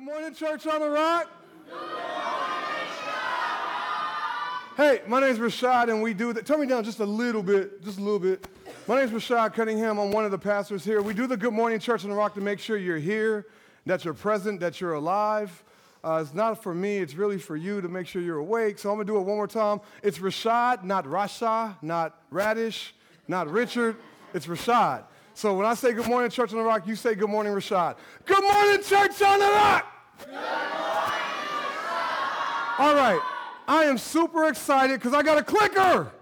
Good morning, Church on the Rock. Hey, my name's Rashad, and we do that. Turn me down just a little bit, just a little bit. My name's Rashad Cunningham. I'm one of the pastors here. We do the Good Morning Church on the Rock to make sure you're here, that you're present, that you're alive. Uh, it's not for me, it's really for you to make sure you're awake. So I'm gonna do it one more time. It's Rashad, not Rasha, not Radish, not Richard. It's Rashad. So when I say good morning, Church on the Rock, you say good morning, Rashad. Good morning, Church on the Rock! Good morning, Rashad! All right, I am super excited because I got a clicker!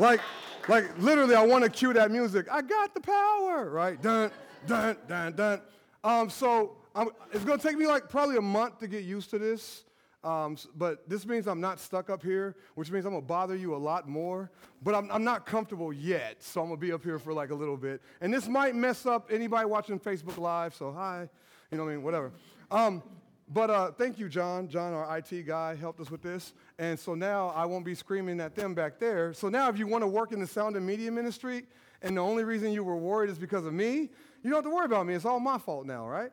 like, like literally, I want to cue that music. I got the power, right? Dun, dun, dun, dun. Um, so I'm, it's going to take me like probably a month to get used to this. Um, but this means I'm not stuck up here, which means I'm to bother you a lot more. But I'm, I'm not comfortable yet, so I'm to be up here for like a little bit. And this might mess up anybody watching Facebook Live, so hi, you know what I mean, whatever. Um, but uh, thank you, John. John, our IT guy, helped us with this. And so now I won't be screaming at them back there. So now if you want to work in the sound and media ministry, and the only reason you were worried is because of me, you don't have to worry about me. It's all my fault now, right?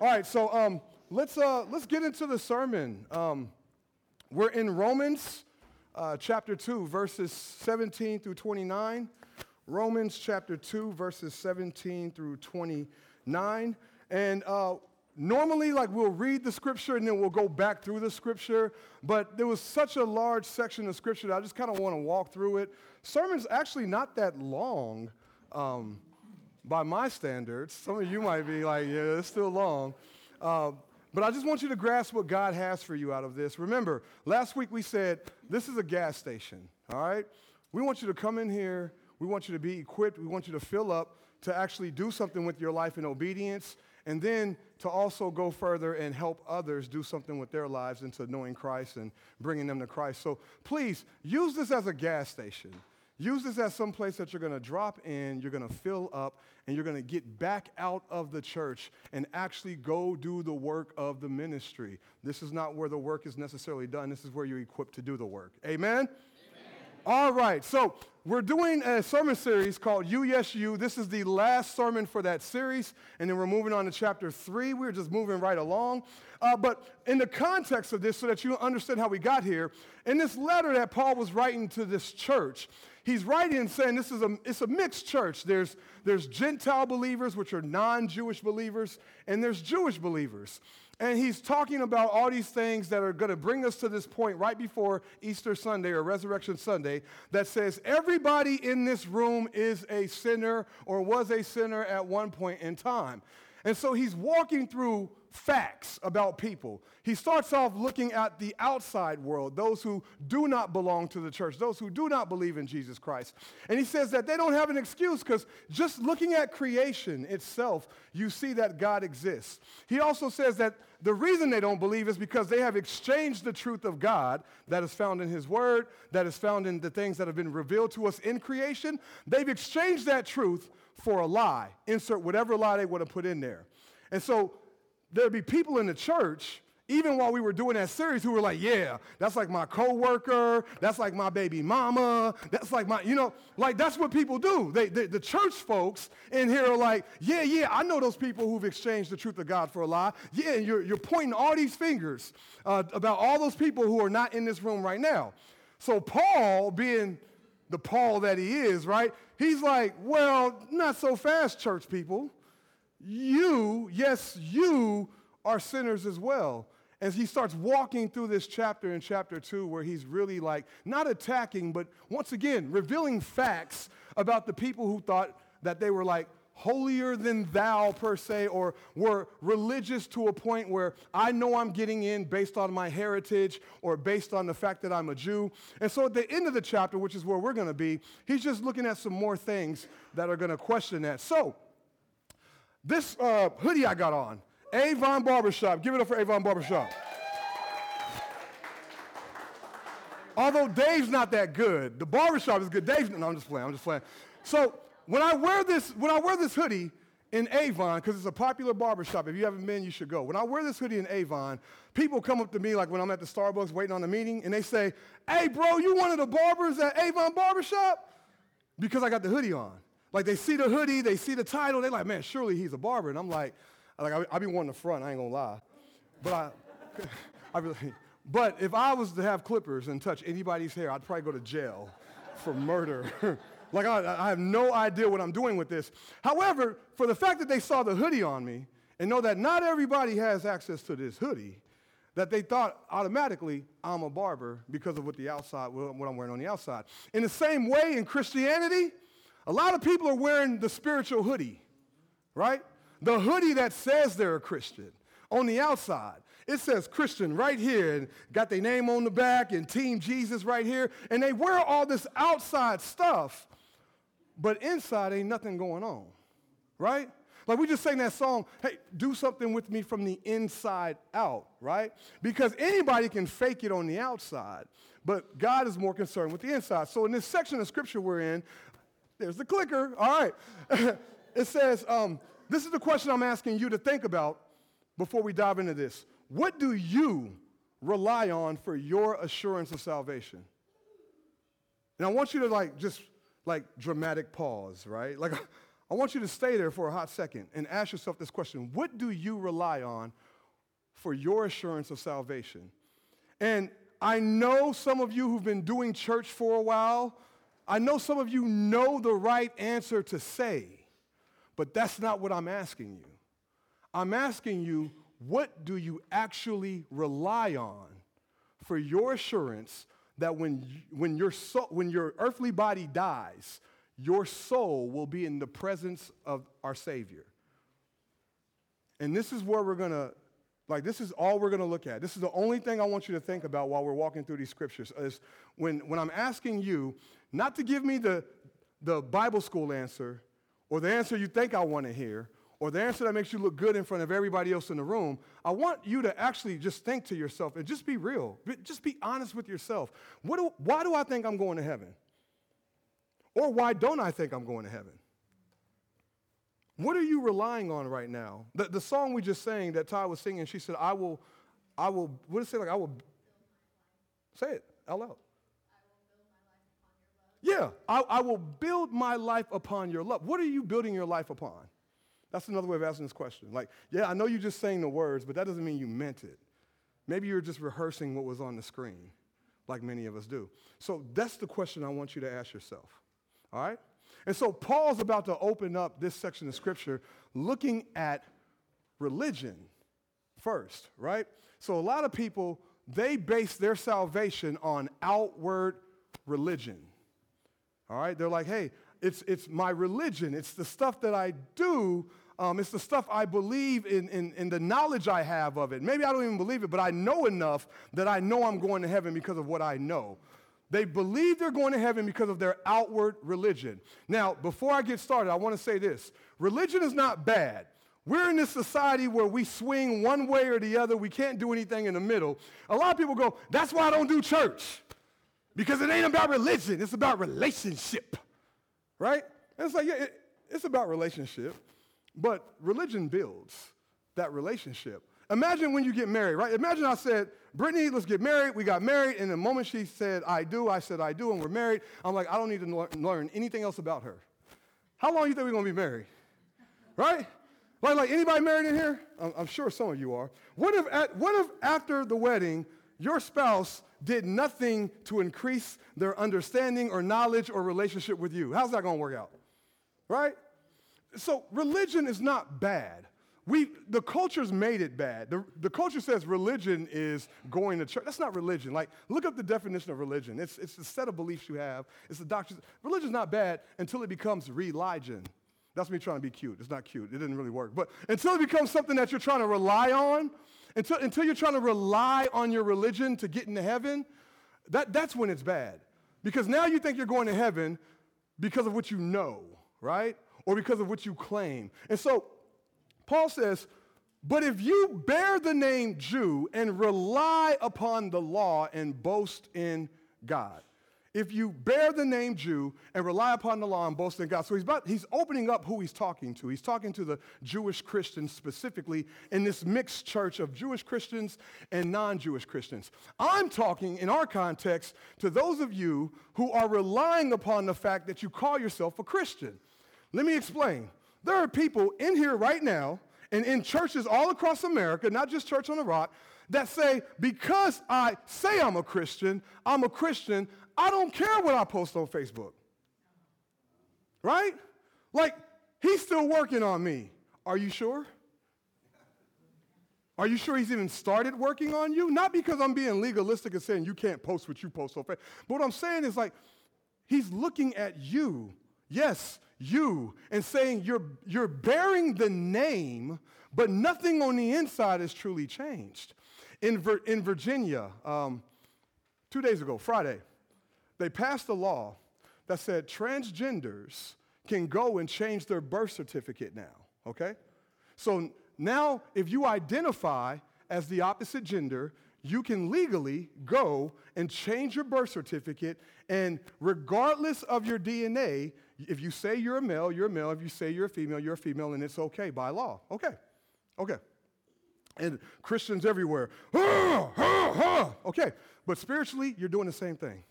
all right, so um, let's, uh, let's get into the sermon. Um, we're in Romans uh, chapter 2, verses 17 through 29. Romans chapter 2, verses 17 through 29. And uh, normally, like, we'll read the scripture and then we'll go back through the scripture. But there was such a large section of scripture that I just kind of want to walk through it. Sermon's actually not that long. Um, by my standards. Some of you might be like, yeah, it's still long. Uh, but I just want you to grasp what God has for you out of this. Remember, last week we said this is a gas station, all right? We want you to come in here. We want you to be equipped. We want you to fill up to actually do something with your life in obedience, and then to also go further and help others do something with their lives into knowing Christ and bringing them to Christ. So please use this as a gas station. Use this as some place that you're going to drop in, you're going to fill up, and you're going to get back out of the church and actually go do the work of the ministry. This is not where the work is necessarily done. This is where you're equipped to do the work. Amen? All right, so we're doing a sermon series called You Yes You. This is the last sermon for that series, and then we're moving on to chapter three. We're just moving right along. Uh, but in the context of this, so that you understand how we got here, in this letter that Paul was writing to this church, he's writing and saying this is a, it's a mixed church. There's, there's Gentile believers, which are non Jewish believers, and there's Jewish believers. And he's talking about all these things that are going to bring us to this point right before Easter Sunday or Resurrection Sunday that says everybody in this room is a sinner or was a sinner at one point in time. And so he's walking through facts about people. He starts off looking at the outside world, those who do not belong to the church, those who do not believe in Jesus Christ. And he says that they don't have an excuse because just looking at creation itself, you see that God exists. He also says that the reason they don't believe is because they have exchanged the truth of God that is found in his word, that is found in the things that have been revealed to us in creation. They've exchanged that truth for a lie. Insert whatever lie they want to put in there. And so there'd be people in the church, even while we were doing that series, who were like, yeah, that's like my coworker, that's like my baby mama, that's like my, you know, like that's what people do. They, they, the church folks in here are like, yeah, yeah, I know those people who've exchanged the truth of God for a lie. Yeah, you're, you're pointing all these fingers uh, about all those people who are not in this room right now. So Paul, being the Paul that he is, right? He's like, well, not so fast, church people you, yes, you are sinners as well. As he starts walking through this chapter in chapter two, where he's really like not attacking, but once again, revealing facts about the people who thought that they were like holier than thou per se, or were religious to a point where I know I'm getting in based on my heritage or based on the fact that I'm a Jew. And so at the end of the chapter, which is where we're going to be, he's just looking at some more things that are going to question that. So, this uh, hoodie I got on, Avon Barbershop. Give it up for Avon Barbershop. Although Dave's not that good, the barbershop is good. Dave's no, I'm just playing. I'm just playing. So when I wear this, when I wear this hoodie in Avon, because it's a popular barbershop, if you haven't been, you should go. When I wear this hoodie in Avon, people come up to me like when I'm at the Starbucks waiting on the meeting, and they say, "Hey, bro, you one of the barbers at Avon Barbershop?" Because I got the hoodie on. Like they see the hoodie, they see the title, they're like, man, surely he's a barber. And I'm like, like I, I be wanting the front, I ain't gonna lie. But I, I really, but if I was to have clippers and touch anybody's hair, I'd probably go to jail for murder. like I, I have no idea what I'm doing with this. However, for the fact that they saw the hoodie on me and know that not everybody has access to this hoodie, that they thought automatically I'm a barber because of what the outside, what I'm wearing on the outside. In the same way, in Christianity, a lot of people are wearing the spiritual hoodie, right? The hoodie that says they're a Christian on the outside. It says Christian right here and got their name on the back and Team Jesus right here. And they wear all this outside stuff, but inside ain't nothing going on, right? Like we just sang that song, hey, do something with me from the inside out, right? Because anybody can fake it on the outside, but God is more concerned with the inside. So in this section of scripture we're in, there's the clicker. All right. it says, um, this is the question I'm asking you to think about before we dive into this. What do you rely on for your assurance of salvation? And I want you to like just like dramatic pause, right? Like I want you to stay there for a hot second and ask yourself this question. What do you rely on for your assurance of salvation? And I know some of you who've been doing church for a while I know some of you know the right answer to say, but that's not what I'm asking you. I'm asking you, what do you actually rely on for your assurance that when, when, your soul, when your earthly body dies, your soul will be in the presence of our Savior? And this is where we're going to like, this is all we're going to look at. This is the only thing I want you to think about while we're walking through these scriptures is when, when I'm asking you not to give me the, the Bible school answer or the answer you think I want to hear or the answer that makes you look good in front of everybody else in the room. I want you to actually just think to yourself and just be real. Just be honest with yourself. What do, why do I think I'm going to heaven? Or why don't I think I'm going to heaven? What are you relying on right now? The, the song we just sang that Ty was singing, she said, I will, I will, what does it say? Like, I will, say it out loud. Yeah, I, I, will build my life upon your love. What are you building your life upon? That's another way of asking this question. Like, yeah, I know you just saying the words, but that doesn't mean you meant it. Maybe you're just rehearsing what was on the screen, like many of us do. So that's the question I want you to ask yourself. All right? And so Paul's about to open up this section of scripture looking at religion first, right? So a lot of people, they base their salvation on outward religion. All right? They're like, hey, it's, it's my religion. It's the stuff that I do. Um, it's the stuff I believe in, in, in the knowledge I have of it. Maybe I don't even believe it, but I know enough that I know I'm going to heaven because of what I know. They believe they're going to heaven because of their outward religion. Now, before I get started, I want to say this religion is not bad. We're in this society where we swing one way or the other. We can't do anything in the middle. A lot of people go, that's why I don't do church. Because it ain't about religion, it's about relationship. Right? And it's like, yeah, it, it's about relationship, but religion builds that relationship. Imagine when you get married, right? Imagine I said, Brittany, let's get married. We got married, and the moment she said, I do, I said, I do, and we're married, I'm like, I don't need to learn anything else about her. How long do you think we're going to be married? Right? Like, like anybody married in here? I'm, I'm sure some of you are. What if, at, what if after the wedding, your spouse did nothing to increase their understanding or knowledge or relationship with you? How's that going to work out? Right? So religion is not bad we, the culture's made it bad. The, the culture says religion is going to church. That's not religion. Like, look up the definition of religion. It's, it's the set of beliefs you have. It's the doctrine. Religion's not bad until it becomes religion. That's me trying to be cute. It's not cute. It didn't really work. But until it becomes something that you're trying to rely on, until, until you're trying to rely on your religion to get into heaven, that, that's when it's bad. Because now you think you're going to heaven because of what you know, right? Or because of what you claim. And so Paul says, but if you bear the name Jew and rely upon the law and boast in God, if you bear the name Jew and rely upon the law and boast in God. So he's, about, he's opening up who he's talking to. He's talking to the Jewish Christians specifically in this mixed church of Jewish Christians and non Jewish Christians. I'm talking in our context to those of you who are relying upon the fact that you call yourself a Christian. Let me explain. There are people in here right now and in churches all across America, not just Church on the Rock, that say, because I say I'm a Christian, I'm a Christian, I don't care what I post on Facebook. Right? Like, he's still working on me. Are you sure? Are you sure he's even started working on you? Not because I'm being legalistic and saying you can't post what you post on Facebook. But what I'm saying is like, he's looking at you, yes, you, and saying you're, you're bearing the name, but nothing on the inside has truly changed. In, Vir- in Virginia, um, two days ago, Friday, they passed a law that said transgenders can go and change their birth certificate now, okay? So now, if you identify as the opposite gender, you can legally go and change your birth certificate, and regardless of your DNA, if you say you're a male, you're a male. If you say you're a female, you're a female, and it's okay by law. Okay, okay. And Christians everywhere, okay. But spiritually, you're doing the same thing.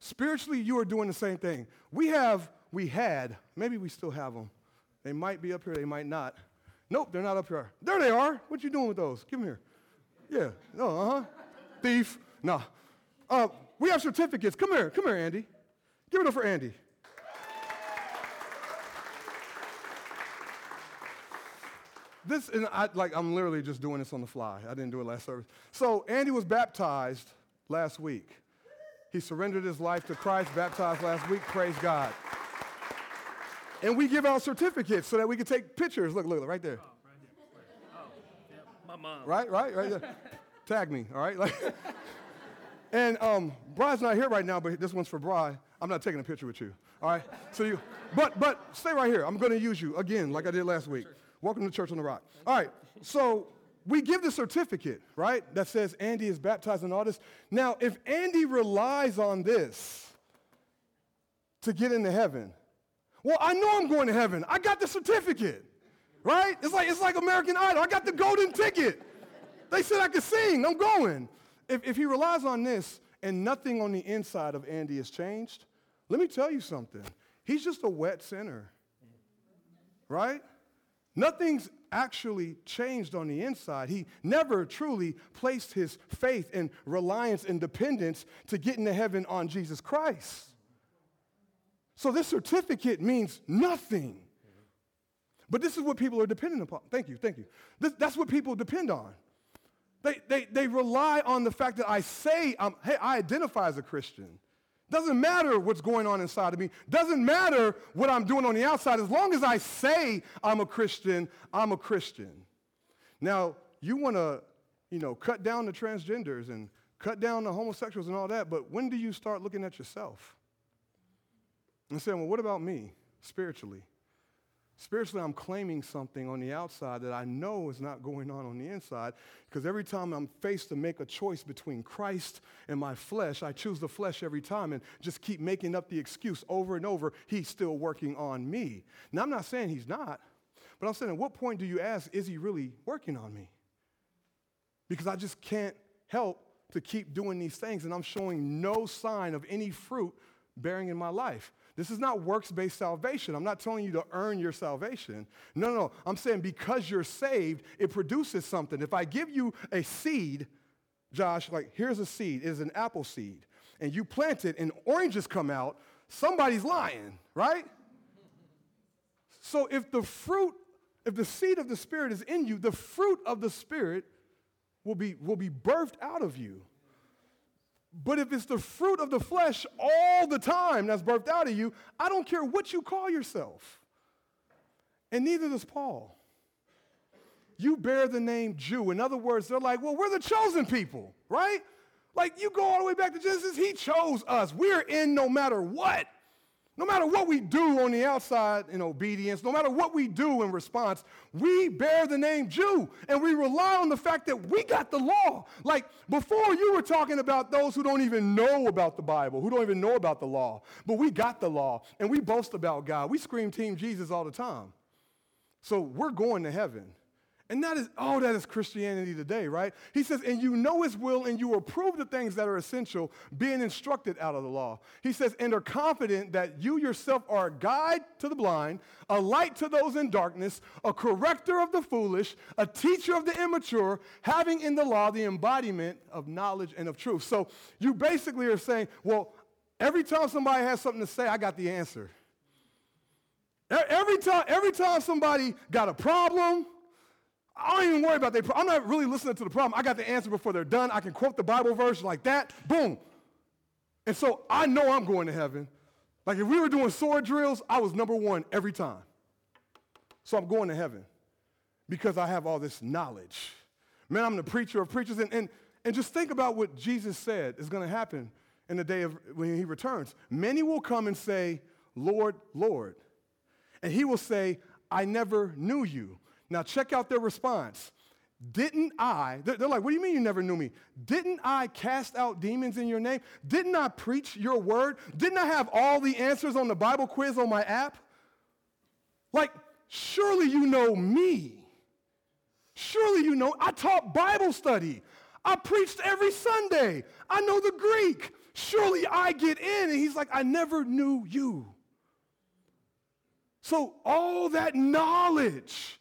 Spiritually, you are doing the same thing. We have, we had, maybe we still have them. They might be up here, they might not. Nope, they're not up here. There they are. What you doing with those? Give them here. Yeah. No, uh-huh. Thief. No. Uh, we have certificates. Come here. Come here, Andy. Give it up for Andy. This, and I, like, I'm literally just doing this on the fly. I didn't do it last service. So Andy was baptized last week. He surrendered his life to Christ, baptized last week. Praise God. And we give out certificates so that we can take pictures. Look, look, right there. Oh, right there. Oh, yeah, my mom. Right, right, right there. Tag me, all right? Like, and um, Brian's not here right now, but this one's for Brian. I'm not taking a picture with you, all right? So you, but but stay right here. I'm going to use you again, like I did last week. Welcome to Church on the Rock. All right, so we give the certificate, right, that says Andy is baptized in all this. Now, if Andy relies on this to get into heaven, well, I know I'm going to heaven. I got the certificate, right? It's like, it's like American Idol. I got the golden ticket. They said I could sing. I'm going. If, if he relies on this and nothing on the inside of Andy has changed, let me tell you something. He's just a wet sinner, right? Nothing's actually changed on the inside. He never truly placed his faith and reliance and dependence to get into heaven on Jesus Christ. So this certificate means nothing. But this is what people are dependent upon. Thank you, thank you. This, that's what people depend on. They, they, they rely on the fact that I say, hey, I identify as a Christian. Doesn't matter what's going on inside of me. Doesn't matter what I'm doing on the outside. As long as I say I'm a Christian, I'm a Christian. Now, you want to, you know, cut down the transgenders and cut down the homosexuals and all that, but when do you start looking at yourself? and saying, well, what about me spiritually? Spiritually, I'm claiming something on the outside that I know is not going on on the inside because every time I'm faced to make a choice between Christ and my flesh, I choose the flesh every time and just keep making up the excuse over and over, he's still working on me. Now, I'm not saying he's not, but I'm saying at what point do you ask, is he really working on me? Because I just can't help to keep doing these things and I'm showing no sign of any fruit bearing in my life. This is not works based salvation. I'm not telling you to earn your salvation. No, no, no. I'm saying because you're saved, it produces something. If I give you a seed, Josh, like here's a seed, it is an apple seed, and you plant it and oranges come out, somebody's lying, right? So if the fruit, if the seed of the Spirit is in you, the fruit of the Spirit will be, will be birthed out of you. But if it's the fruit of the flesh all the time that's birthed out of you, I don't care what you call yourself. And neither does Paul. You bear the name Jew. In other words, they're like, well, we're the chosen people, right? Like you go all the way back to Genesis, he chose us. We're in no matter what. No matter what we do on the outside in obedience, no matter what we do in response, we bear the name Jew and we rely on the fact that we got the law. Like before, you were talking about those who don't even know about the Bible, who don't even know about the law, but we got the law and we boast about God. We scream Team Jesus all the time. So we're going to heaven. And that is, oh, that is Christianity today, right? He says, and you know his will and you approve the things that are essential, being instructed out of the law. He says, and are confident that you yourself are a guide to the blind, a light to those in darkness, a corrector of the foolish, a teacher of the immature, having in the law the embodiment of knowledge and of truth. So you basically are saying, well, every time somebody has something to say, I got the answer. Every time, every time somebody got a problem, I don't even worry about their I'm not really listening to the problem. I got the answer before they're done. I can quote the Bible verse like that. Boom. And so I know I'm going to heaven. Like if we were doing sword drills, I was number one every time. So I'm going to heaven because I have all this knowledge. Man, I'm the preacher of preachers. And, and, and just think about what Jesus said is going to happen in the day of when he returns. Many will come and say, Lord, Lord. And he will say, I never knew you. Now, check out their response. Didn't I, they're like, what do you mean you never knew me? Didn't I cast out demons in your name? Didn't I preach your word? Didn't I have all the answers on the Bible quiz on my app? Like, surely you know me. Surely you know, I taught Bible study. I preached every Sunday. I know the Greek. Surely I get in. And he's like, I never knew you. So all that knowledge,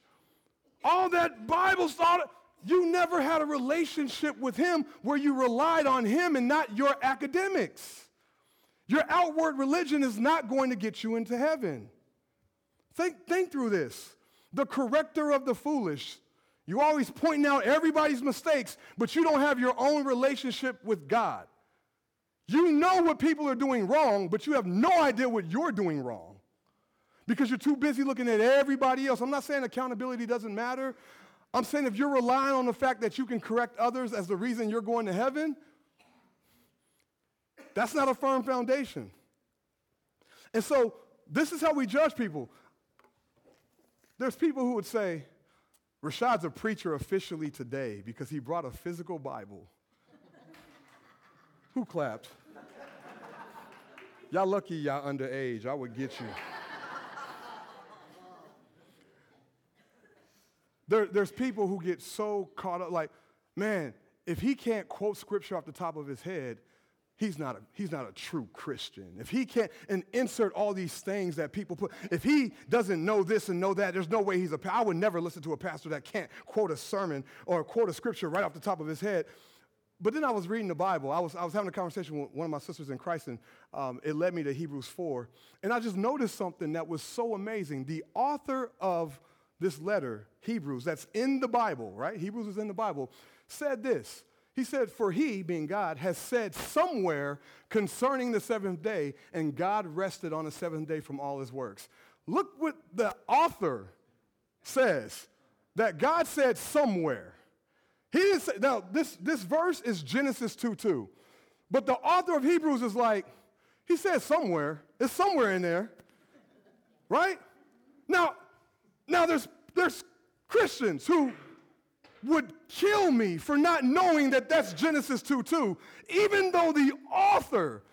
all that Bible stuff, you never had a relationship with him where you relied on him and not your academics. Your outward religion is not going to get you into heaven. Think, think through this. The corrector of the foolish. You always pointing out everybody's mistakes, but you don't have your own relationship with God. You know what people are doing wrong, but you have no idea what you're doing wrong because you're too busy looking at everybody else. I'm not saying accountability doesn't matter. I'm saying if you're relying on the fact that you can correct others as the reason you're going to heaven, that's not a firm foundation. And so this is how we judge people. There's people who would say, Rashad's a preacher officially today because he brought a physical Bible. who clapped? Y'all lucky y'all underage. I would get you. There, there's people who get so caught up, like, man, if he can't quote scripture off the top of his head, he's not a, he's not a true Christian. If he can't and insert all these things that people put, if he doesn't know this and know that, there's no way he's a I would never listen to a pastor that can't quote a sermon or quote a scripture right off the top of his head. But then I was reading the Bible. I was, I was having a conversation with one of my sisters in Christ, and um, it led me to Hebrews 4. And I just noticed something that was so amazing. The author of this letter, Hebrews, that's in the Bible, right? Hebrews is in the Bible, said this. He said, For he, being God, has said somewhere concerning the seventh day, and God rested on the seventh day from all his works. Look what the author says that God said somewhere. He didn't say, now this, this verse is Genesis 2 2. But the author of Hebrews is like, he said somewhere. It's somewhere in there. Right? Now, now, there's, there's Christians who would kill me for not knowing that that's Genesis 2 2, even though the author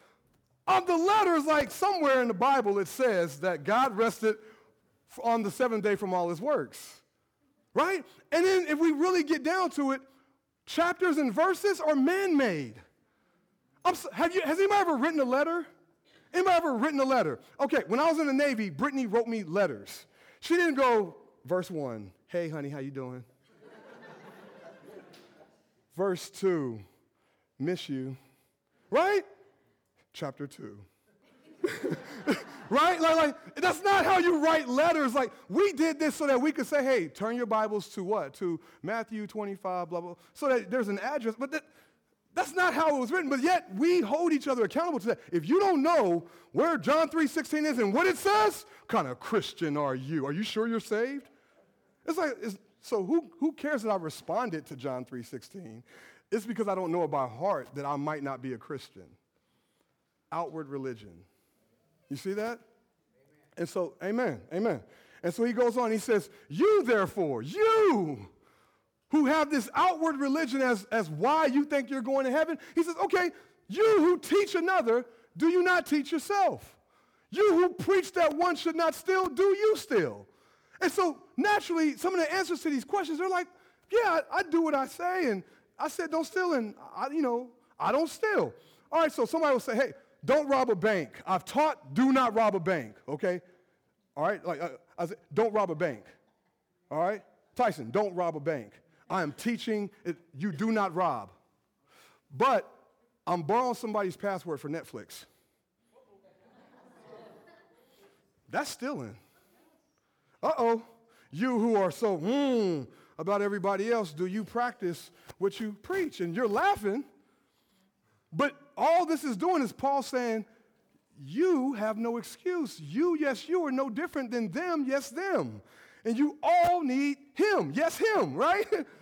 of the letter is like somewhere in the Bible it says that God rested on the seventh day from all his works. Right? And then if we really get down to it, chapters and verses are man made. Have you, has anybody ever written a letter? Anybody ever written a letter? Okay, when I was in the Navy, Brittany wrote me letters. She didn't go, verse 1, hey, honey, how you doing? verse 2, miss you. Right? Chapter 2. right? Like, like, that's not how you write letters. Like, we did this so that we could say, hey, turn your Bibles to what? To Matthew 25, blah, blah, so that there's an address. But that, that's not how it was written, but yet we hold each other accountable to that. If you don't know where John 3.16 is and what it says, what kind of Christian are you? Are you sure you're saved? It's like, it's, so who, who cares that I responded to John 3.16? It's because I don't know it by heart that I might not be a Christian. Outward religion. You see that? Amen. And so, amen, amen. And so he goes on, he says, you therefore, you who have this outward religion as, as why you think you're going to heaven. He says, okay, you who teach another, do you not teach yourself? You who preach that one should not steal, do you steal? And so naturally, some of the answers to these questions they're like, yeah, I, I do what I say, and I said don't steal, and I, you know, I don't steal. All right, so somebody will say, hey, don't rob a bank. I've taught do not rob a bank, okay? All right, like uh, I said, don't rob a bank. All right? Tyson, don't rob a bank. I am teaching it, you do not rob. But I'm borrowing somebody's password for Netflix. That's stealing. Uh oh. You who are so mm, about everybody else, do you practice what you preach? And you're laughing. But all this is doing is Paul saying, you have no excuse. You, yes, you are no different than them, yes, them. And you all need him, yes, him, right?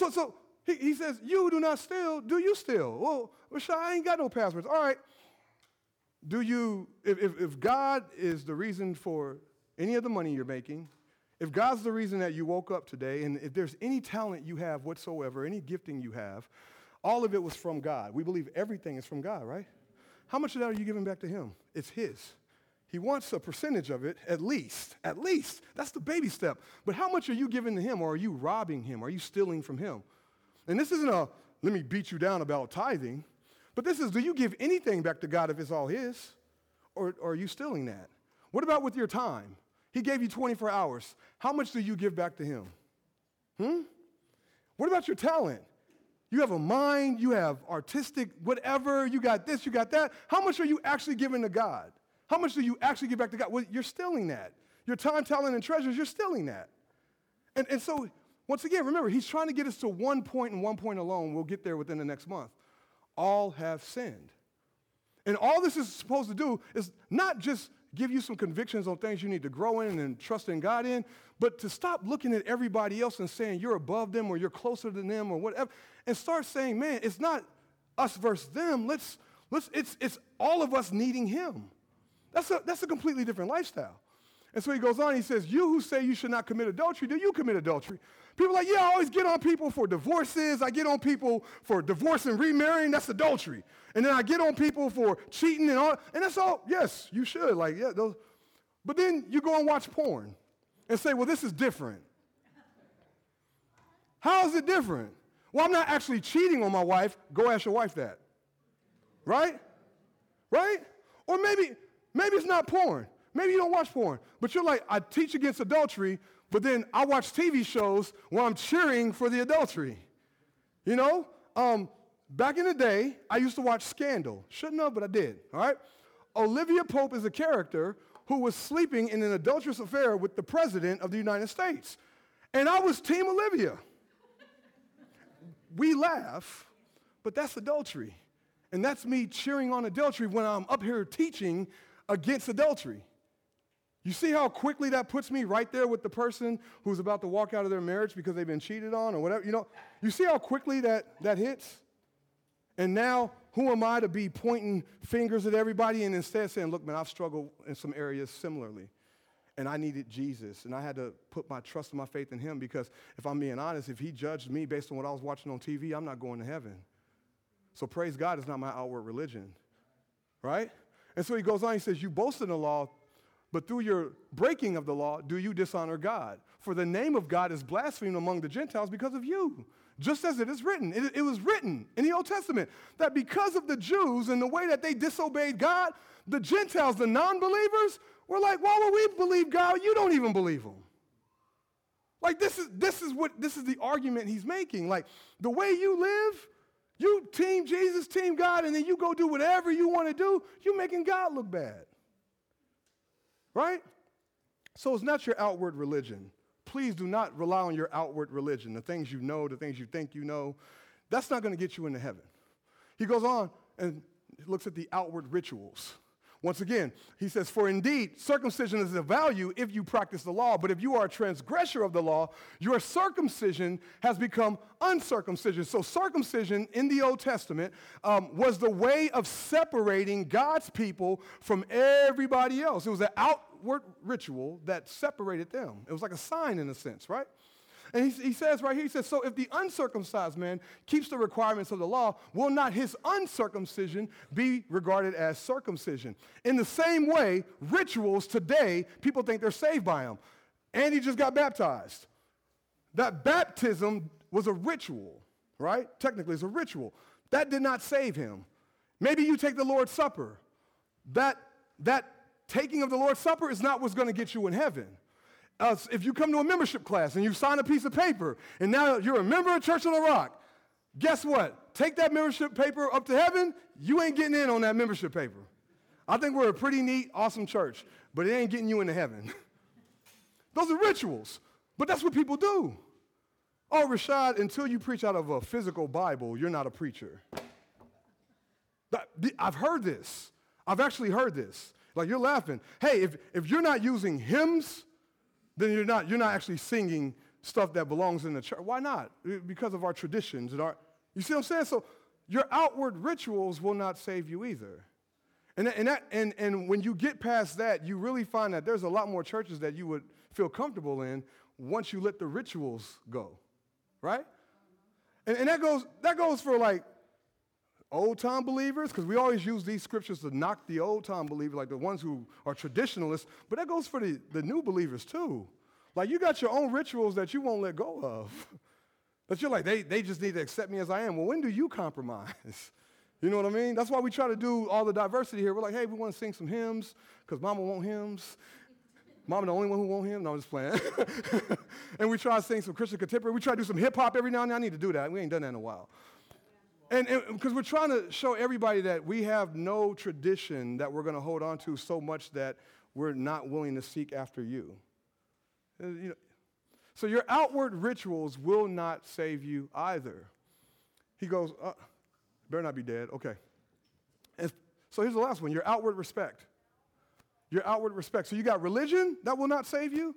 so, so he, he says, you do not steal, do you steal? Well, Rashad, I ain't got no passwords. All right. Do you, if, if, if God is the reason for any of the money you're making, if God's the reason that you woke up today, and if there's any talent you have whatsoever, any gifting you have, all of it was from God. We believe everything is from God, right? How much of that are you giving back to Him? It's His. He wants a percentage of it, at least. At least. That's the baby step. But how much are you giving to Him, or are you robbing Him? Are you stealing from Him? And this isn't a let me beat you down about tithing, but this is do you give anything back to God if it's all His? Or, or are you stealing that? What about with your time? He gave you 24 hours. How much do you give back to him? Hmm? What about your talent? You have a mind, you have artistic whatever, you got this, you got that. How much are you actually giving to God? How much do you actually give back to God? Well, you're stealing that. Your time, talent, and treasures, you're stealing that. And, and so, once again, remember, he's trying to get us to one point and one point alone. We'll get there within the next month. All have sinned. And all this is supposed to do is not just give you some convictions on things you need to grow in and trust in God in, but to stop looking at everybody else and saying you're above them or you're closer than them or whatever, and start saying, man, it's not us versus them. Let's, let's, it's, it's all of us needing Him. That's a, that's a completely different lifestyle. And so he goes on, he says, You who say you should not commit adultery, do you commit adultery? People are like, yeah, I always get on people for divorces. I get on people for divorce and remarrying. That's adultery. And then I get on people for cheating and all. And that's all. Yes, you should. Like, yeah, those. But then you go and watch porn and say, well, this is different. How is it different? Well, I'm not actually cheating on my wife. Go ask your wife that. Right? Right? Or maybe, maybe it's not porn. Maybe you don't watch porn. But you're like, I teach against adultery, but then I watch TV shows where I'm cheering for the adultery. You know? Um, back in the day, I used to watch Scandal. Shouldn't have, but I did. All right? Olivia Pope is a character who was sleeping in an adulterous affair with the president of the United States. And I was Team Olivia. we laugh, but that's adultery. And that's me cheering on adultery when I'm up here teaching against adultery. You see how quickly that puts me right there with the person who's about to walk out of their marriage because they've been cheated on or whatever? You know, you see how quickly that, that hits? And now, who am I to be pointing fingers at everybody and instead saying, look, man, I've struggled in some areas similarly. And I needed Jesus. And I had to put my trust and my faith in him because if I'm being honest, if he judged me based on what I was watching on TV, I'm not going to heaven. So praise God is not my outward religion. Right? And so he goes on, he says, You boast in the law but through your breaking of the law, do you dishonor God? For the name of God is blasphemed among the Gentiles because of you. Just as it is written. It, it, was written in the Old Testament that because of the Jews and the way that they disobeyed God, the Gentiles, the non believers, were like, why would we believe God? You don't even believe him. Like this is this is what this is the argument he's making. Like the way you live, you team Jesus, team God, and then you go do whatever you want to do, you're making God look bad. Right? So it's not your outward religion. Please do not rely on your outward religion, the things you know, the things you think you know. That's not going to get you into heaven. He goes on and looks at the outward rituals. Once again, he says, For indeed, circumcision is of value if you practice the law, but if you are a transgressor of the law, your circumcision has become uncircumcision. So, circumcision in the Old Testament um, was the way of separating God's people from everybody else. It was an outward ritual that separated them. It was like a sign in a sense, right? And he, he says right here, he says, So if the uncircumcised man keeps the requirements of the law, will not his uncircumcision be regarded as circumcision? In the same way, rituals today, people think they're saved by them. and he just got baptized. That baptism was a ritual, right? Technically, it's a ritual. That did not save him. Maybe you take the Lord's Supper. That, that taking of the Lord's Supper is not what's going to get you in heaven. Uh, if you come to a membership class and you sign a piece of paper and now you're a member of Church on the Rock, guess what? Take that membership paper up to heaven, you ain't getting in on that membership paper. I think we're a pretty neat, awesome church, but it ain't getting you into heaven. Those are rituals, but that's what people do. Oh, Rashad, until you preach out of a physical Bible, you're not a preacher. I've heard this. I've actually heard this. Like you're laughing. Hey, if, if you're not using hymns, then you're not, you're not actually singing stuff that belongs in the church. Why not? Uh, because of our traditions and our, you see what I'm saying? So your outward rituals will not save you either. And, and, that, and, and when you get past that, you really find that there's a lot more churches that you would feel comfortable in once you let the rituals go, right? And, and that, goes, that goes for like old time believers, because we always use these scriptures to knock the old time believers, like the ones who are traditionalists, but that goes for the, the new believers too. Like you got your own rituals that you won't let go of. That you're like, they, they just need to accept me as I am. Well, when do you compromise? You know what I mean? That's why we try to do all the diversity here. We're like, hey, we want to sing some hymns because mama want hymns. Mama the only one who won't hymn? No, I'm just playing. and we try to sing some Christian contemporary. We try to do some hip hop every now and then. I need to do that. We ain't done that in a while. And because we're trying to show everybody that we have no tradition that we're going to hold on to so much that we're not willing to seek after you. Uh, you know, so your outward rituals will not save you either. He goes, uh, better not be dead. Okay. And so here's the last one your outward respect. Your outward respect. So you got religion that will not save you,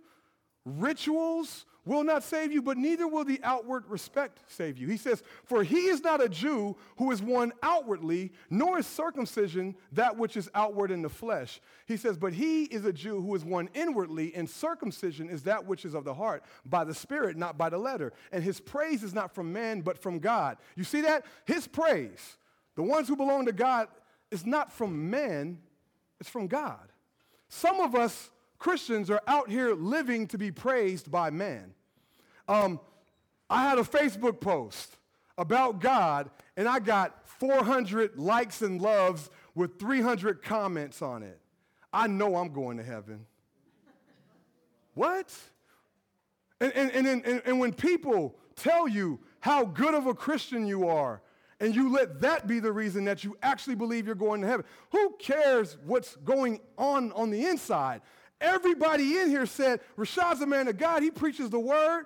rituals will not save you, but neither will the outward respect save you. He says, For he is not a Jew who is one outwardly, nor is circumcision that which is outward in the flesh. He says, But he is a Jew who is one inwardly, and circumcision is that which is of the heart, by the Spirit, not by the letter. And his praise is not from man, but from God. You see that? His praise, the ones who belong to God, is not from man, it's from God. Some of us Christians are out here living to be praised by man. Um, I had a Facebook post about God, and I got 400 likes and loves with 300 comments on it. I know I'm going to heaven. what? And, and, and, and, and when people tell you how good of a Christian you are, and you let that be the reason that you actually believe you're going to heaven, who cares what's going on on the inside? Everybody in here said, Rashad's a man of God. He preaches the word.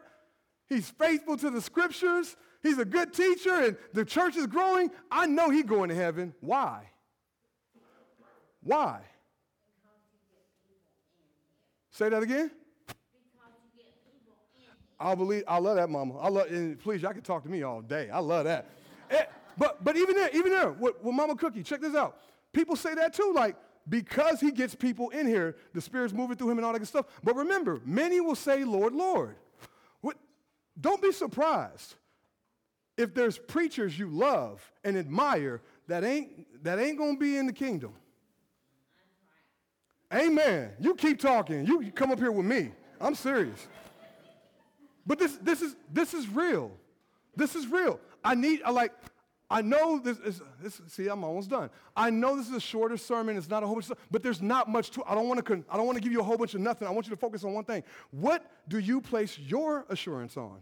He's faithful to the scriptures. He's a good teacher, and the church is growing. I know he's going to heaven. Why? Why? Say that again. I believe. I love that, Mama. I love. And please, y'all can talk to me all day. I love that. Eh, but but even there, even there, with, with Mama Cookie, check this out. People say that too. Like because he gets people in here, the Spirit's moving through him and all that good stuff. But remember, many will say, Lord, Lord. What, don't be surprised if there's preachers you love and admire that ain't, that ain't going to be in the kingdom. Amen. You keep talking. You come up here with me. I'm serious. But this, this, is, this is real. This is real. I need, I like, I know this is, this, see, I'm almost done. I know this is a shorter sermon. It's not a whole bunch of stuff, but there's not much to I don't want to, I don't want to give you a whole bunch of nothing. I want you to focus on one thing. What do you place your assurance on?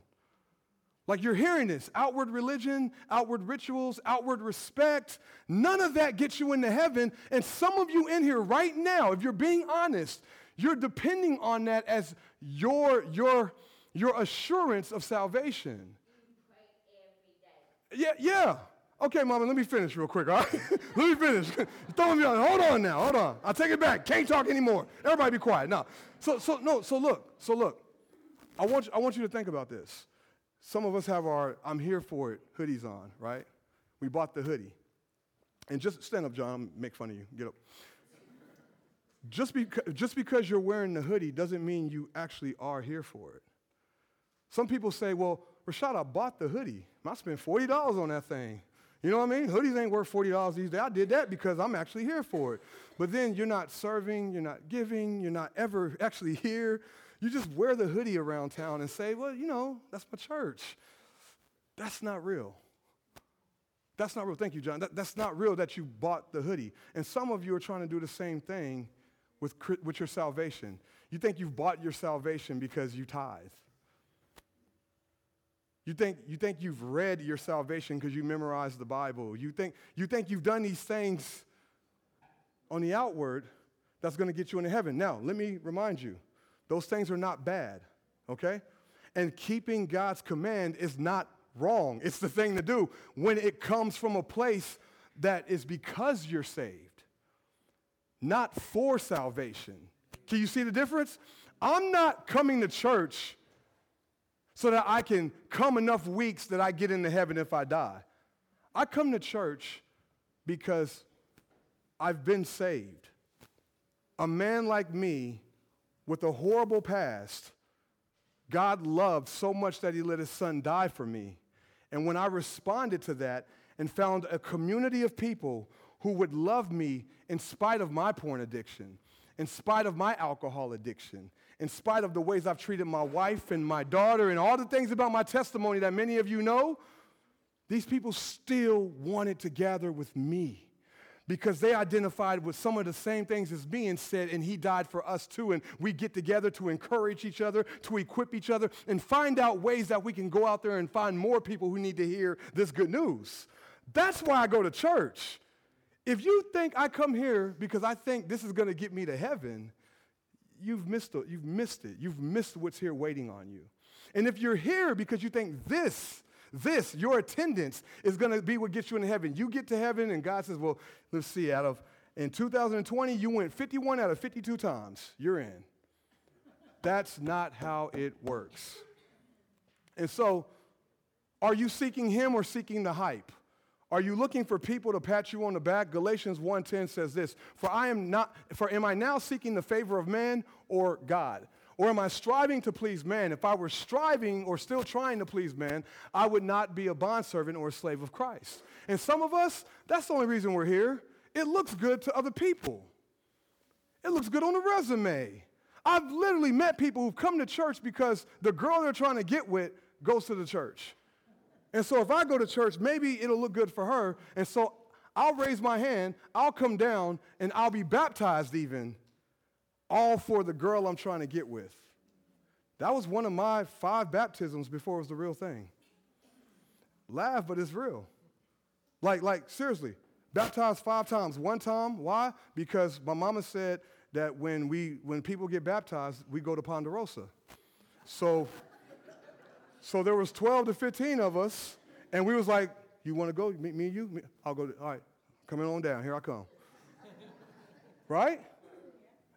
Like you're hearing this outward religion, outward rituals, outward respect. None of that gets you into heaven. And some of you in here right now, if you're being honest, you're depending on that as your, your, your assurance of salvation. Yeah, yeah. Okay, mama, let me finish real quick, all right? let me finish. throwing me on. Hold on now, hold on. I'll take it back. Can't talk anymore. Everybody be quiet. No. So, so, no, so look, so look. I want, you, I want you to think about this. Some of us have our I'm here for it hoodies on, right? We bought the hoodie. And just stand up, John, make fun of you. Get up. Just, beca- just because you're wearing the hoodie doesn't mean you actually are here for it. Some people say, well, Rashad, I bought the hoodie. I spent $40 on that thing. You know what I mean? Hoodies ain't worth $40 these days. I did that because I'm actually here for it. But then you're not serving, you're not giving, you're not ever actually here. You just wear the hoodie around town and say, well, you know, that's my church. That's not real. That's not real. Thank you, John. That, that's not real that you bought the hoodie. And some of you are trying to do the same thing with, with your salvation. You think you've bought your salvation because you tithe. You think, you think you've read your salvation because you memorized the Bible. You think, you think you've done these things on the outward that's going to get you into heaven. Now, let me remind you those things are not bad, okay? And keeping God's command is not wrong. It's the thing to do when it comes from a place that is because you're saved, not for salvation. Can you see the difference? I'm not coming to church so that I can come enough weeks that I get into heaven if I die. I come to church because I've been saved. A man like me with a horrible past, God loved so much that he let his son die for me. And when I responded to that and found a community of people who would love me in spite of my porn addiction, in spite of my alcohol addiction, in spite of the ways I've treated my wife and my daughter and all the things about my testimony that many of you know, these people still wanted to gather with me because they identified with some of the same things as and said, and he died for us too. And we get together to encourage each other, to equip each other, and find out ways that we can go out there and find more people who need to hear this good news. That's why I go to church. If you think I come here because I think this is going to get me to heaven, you've missed it. You've missed it. You've missed what's here waiting on you. And if you're here because you think this this, your attendance, is going to be what gets you into heaven. You get to heaven, and God says, Well, let's see, out of in 2020, you went 51 out of 52 times. You're in. That's not how it works. And so, are you seeking Him or seeking the hype? Are you looking for people to pat you on the back? Galatians 1:10 says this, "For I am not for am I now seeking the favor of man or God?" Or am I striving to please man? If I were striving or still trying to please man, I would not be a bondservant or a slave of Christ. And some of us, that's the only reason we're here. It looks good to other people. It looks good on the resume. I've literally met people who've come to church because the girl they're trying to get with goes to the church. And so if I go to church, maybe it'll look good for her. And so I'll raise my hand, I'll come down, and I'll be baptized even all for the girl I'm trying to get with. That was one of my five baptisms before it was the real thing. Laugh, but it's real. Like, like seriously, baptized five times. One time, why? Because my mama said that when we when people get baptized, we go to Ponderosa. So, so there was 12 to 15 of us, and we was like, you want to go? Me, me and you? Me? I'll go. To, all right, coming on down. Here I come. right?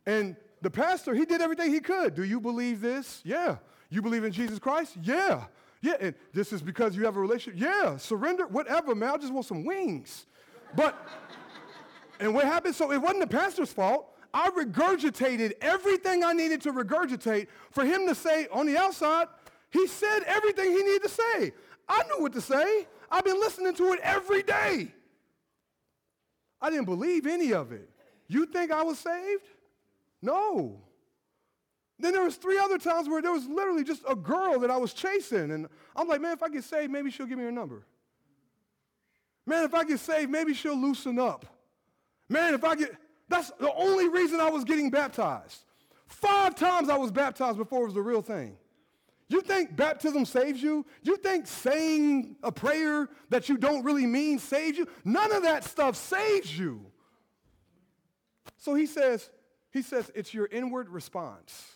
And the pastor, he did everything he could. Do you believe this? Yeah. You believe in Jesus Christ? Yeah. Yeah. And this is because you have a relationship? Yeah. Surrender, whatever, man. I just want some wings. But, and what happened? So it wasn't the pastor's fault. I regurgitated everything I needed to regurgitate for him to say on the outside, he said everything he needed to say. I knew what to say. I've been listening to it every day. I didn't believe any of it. You think I was saved? No. Then there was three other times where there was literally just a girl that I was chasing. And I'm like, man, if I get saved, maybe she'll give me her number. Man, if I get saved, maybe she'll loosen up. Man, if I get, that's the only reason I was getting baptized. Five times I was baptized before it was the real thing. You think baptism saves you? You think saying a prayer that you don't really mean saves you? None of that stuff saves you. So he says, he says it's your inward response.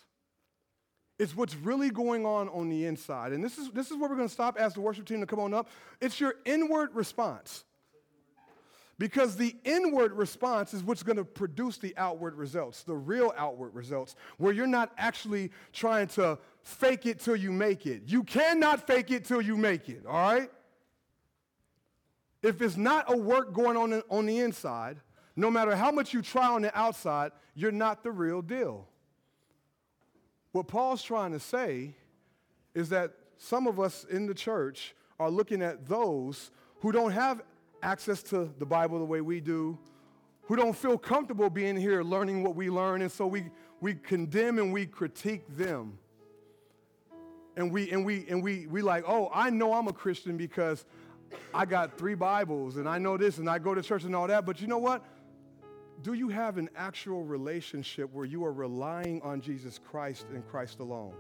It's what's really going on on the inside. And this is, this is where we're going to stop, ask the worship team to come on up. It's your inward response. Because the inward response is what's going to produce the outward results, the real outward results, where you're not actually trying to fake it till you make it. You cannot fake it till you make it, all right? If it's not a work going on on the inside, no matter how much you try on the outside, you're not the real deal. What Paul's trying to say is that some of us in the church are looking at those who don't have access to the Bible the way we do, who don't feel comfortable being here learning what we learn, and so we, we condemn and we critique them. And we and we and we we like, oh, I know I'm a Christian because I got three Bibles and I know this and I go to church and all that. But you know what? Do you have an actual relationship where you are relying on Jesus Christ and Christ alone?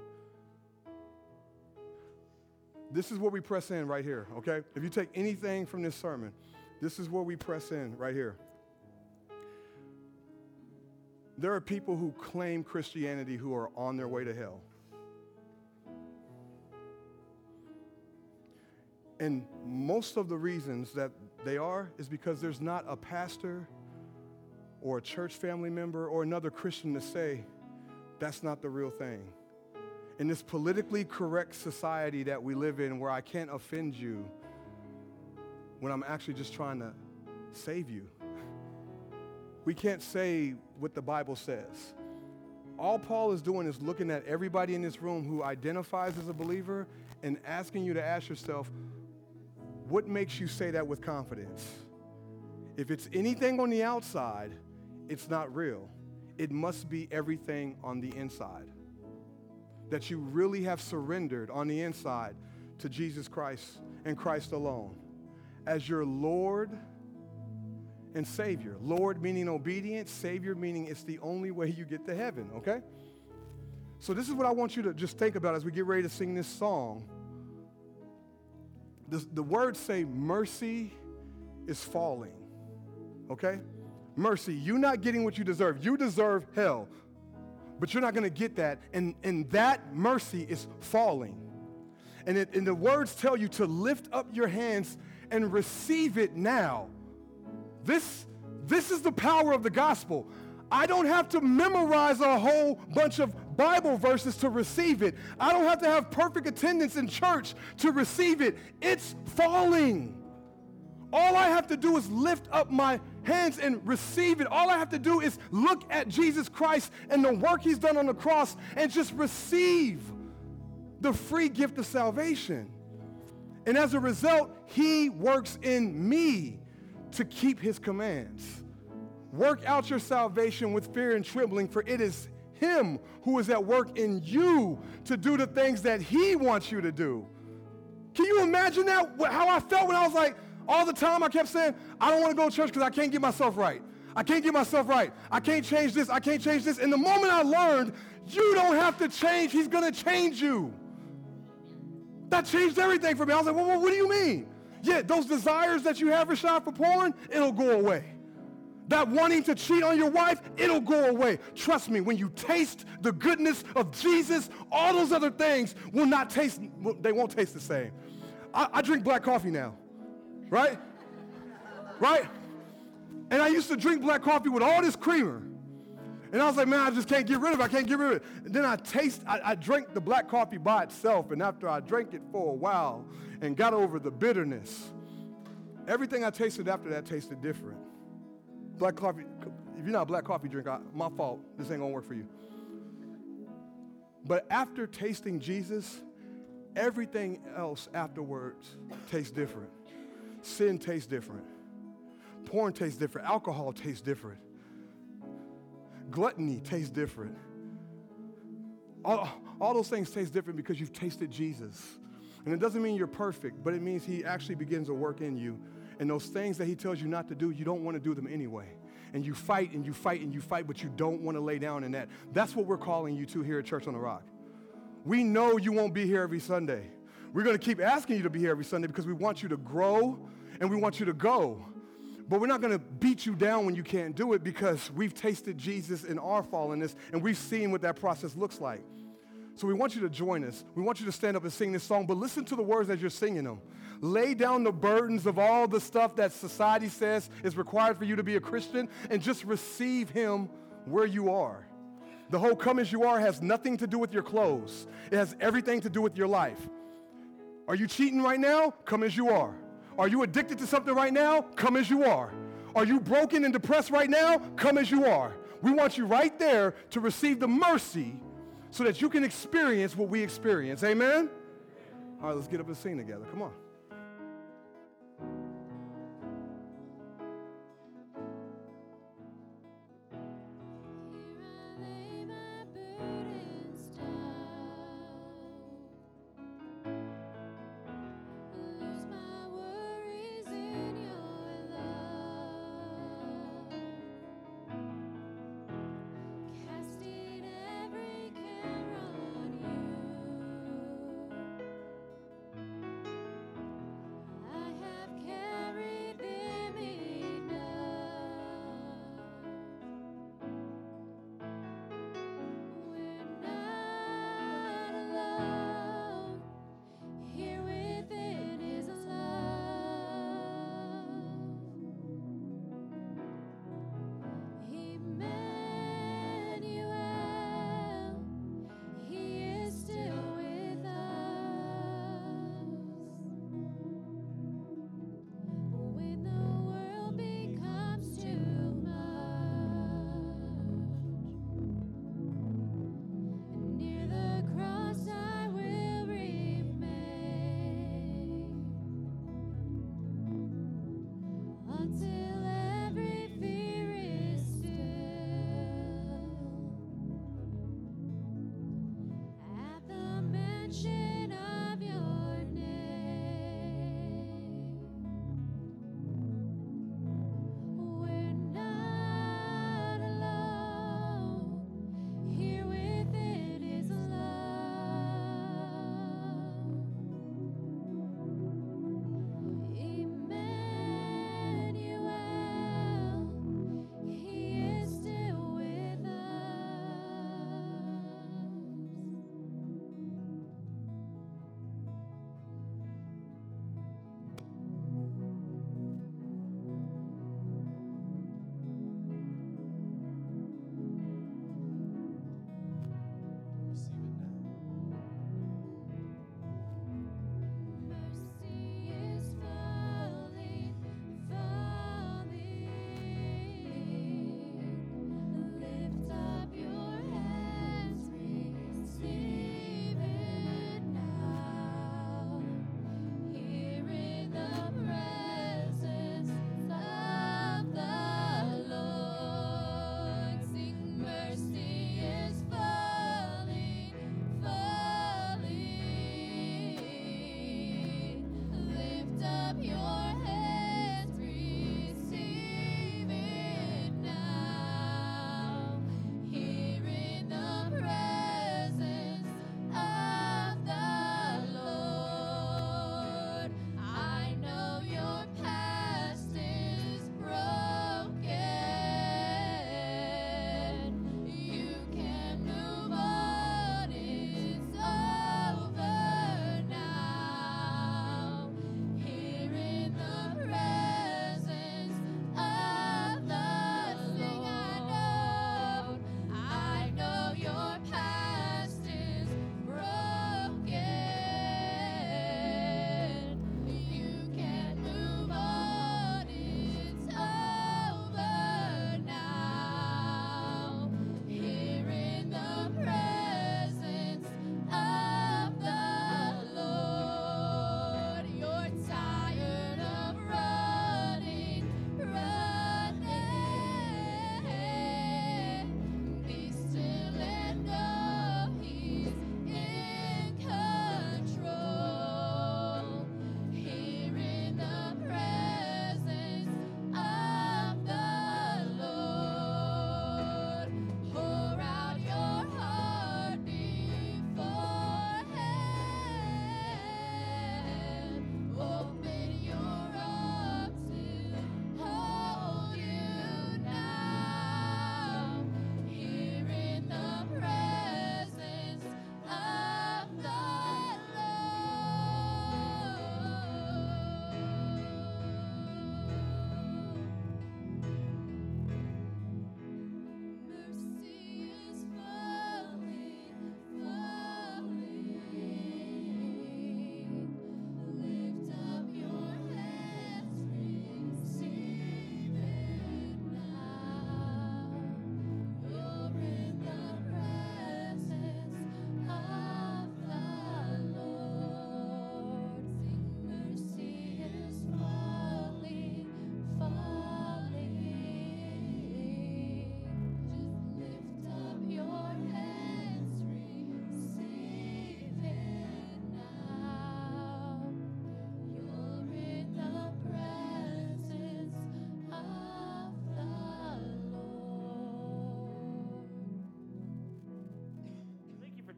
This is what we press in right here, okay? If you take anything from this sermon, this is where we press in right here. There are people who claim Christianity who are on their way to hell. And most of the reasons that they are is because there's not a pastor or a church family member or another Christian to say, that's not the real thing. In this politically correct society that we live in where I can't offend you when I'm actually just trying to save you. We can't say what the Bible says. All Paul is doing is looking at everybody in this room who identifies as a believer and asking you to ask yourself, what makes you say that with confidence? If it's anything on the outside, it's not real. It must be everything on the inside. That you really have surrendered on the inside to Jesus Christ and Christ alone as your Lord and Savior. Lord meaning obedience, Savior meaning it's the only way you get to heaven, okay? So, this is what I want you to just think about as we get ready to sing this song. The, the words say, mercy is falling, okay? Mercy, you're not getting what you deserve. You deserve hell, but you're not gonna get that. And, and that mercy is falling. And, it, and the words tell you to lift up your hands and receive it now. This, this is the power of the gospel. I don't have to memorize a whole bunch of Bible verses to receive it. I don't have to have perfect attendance in church to receive it. It's falling. All I have to do is lift up my hands and receive it. All I have to do is look at Jesus Christ and the work he's done on the cross and just receive the free gift of salvation. And as a result, he works in me to keep his commands. Work out your salvation with fear and trembling, for it is him who is at work in you to do the things that he wants you to do. Can you imagine that? How I felt when I was like, all the time I kept saying, I don't want to go to church because I can't get myself right. I can't get myself right. I can't change this. I can't change this. And the moment I learned, you don't have to change. He's going to change you. That changed everything for me. I was like, well, what do you mean? Yeah, those desires that you have, for Rashad, for porn, it'll go away. That wanting to cheat on your wife, it'll go away. Trust me, when you taste the goodness of Jesus, all those other things will not taste, they won't taste the same. I, I drink black coffee now, right? Right? And I used to drink black coffee with all this creamer. And I was like, man, I just can't get rid of it. I can't get rid of it. And then I taste, I, I drank the black coffee by itself. And after I drank it for a while and got over the bitterness, everything I tasted after that tasted different. Black coffee, if you're not a black coffee drinker, my fault. This ain't gonna work for you. But after tasting Jesus, everything else afterwards tastes different. Sin tastes different. Porn tastes different. Alcohol tastes different. Gluttony tastes different. All, all those things taste different because you've tasted Jesus. And it doesn't mean you're perfect, but it means He actually begins to work in you. And those things that He tells you not to do, you don't want to do them anyway. And you fight and you fight and you fight, but you don't want to lay down in that. That's what we're calling you to here at Church on the Rock. We know you won't be here every Sunday. We're going to keep asking you to be here every Sunday because we want you to grow and we want you to go. But we're not going to beat you down when you can't do it because we've tasted Jesus in our fallenness and we've seen what that process looks like. So we want you to join us. We want you to stand up and sing this song, but listen to the words as you're singing them. Lay down the burdens of all the stuff that society says is required for you to be a Christian and just receive Him where you are. The whole come as you are has nothing to do with your clothes, it has everything to do with your life. Are you cheating right now? Come as you are. Are you addicted to something right now? Come as you are. Are you broken and depressed right now? Come as you are. We want you right there to receive the mercy so that you can experience what we experience. Amen? All right, let's get up and sing together. Come on.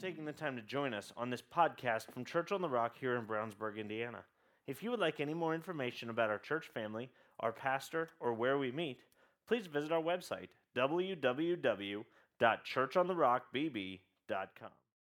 Taking the time to join us on this podcast from Church on the Rock here in Brownsburg, Indiana. If you would like any more information about our church family, our pastor, or where we meet, please visit our website, www.churchontherockbb.com.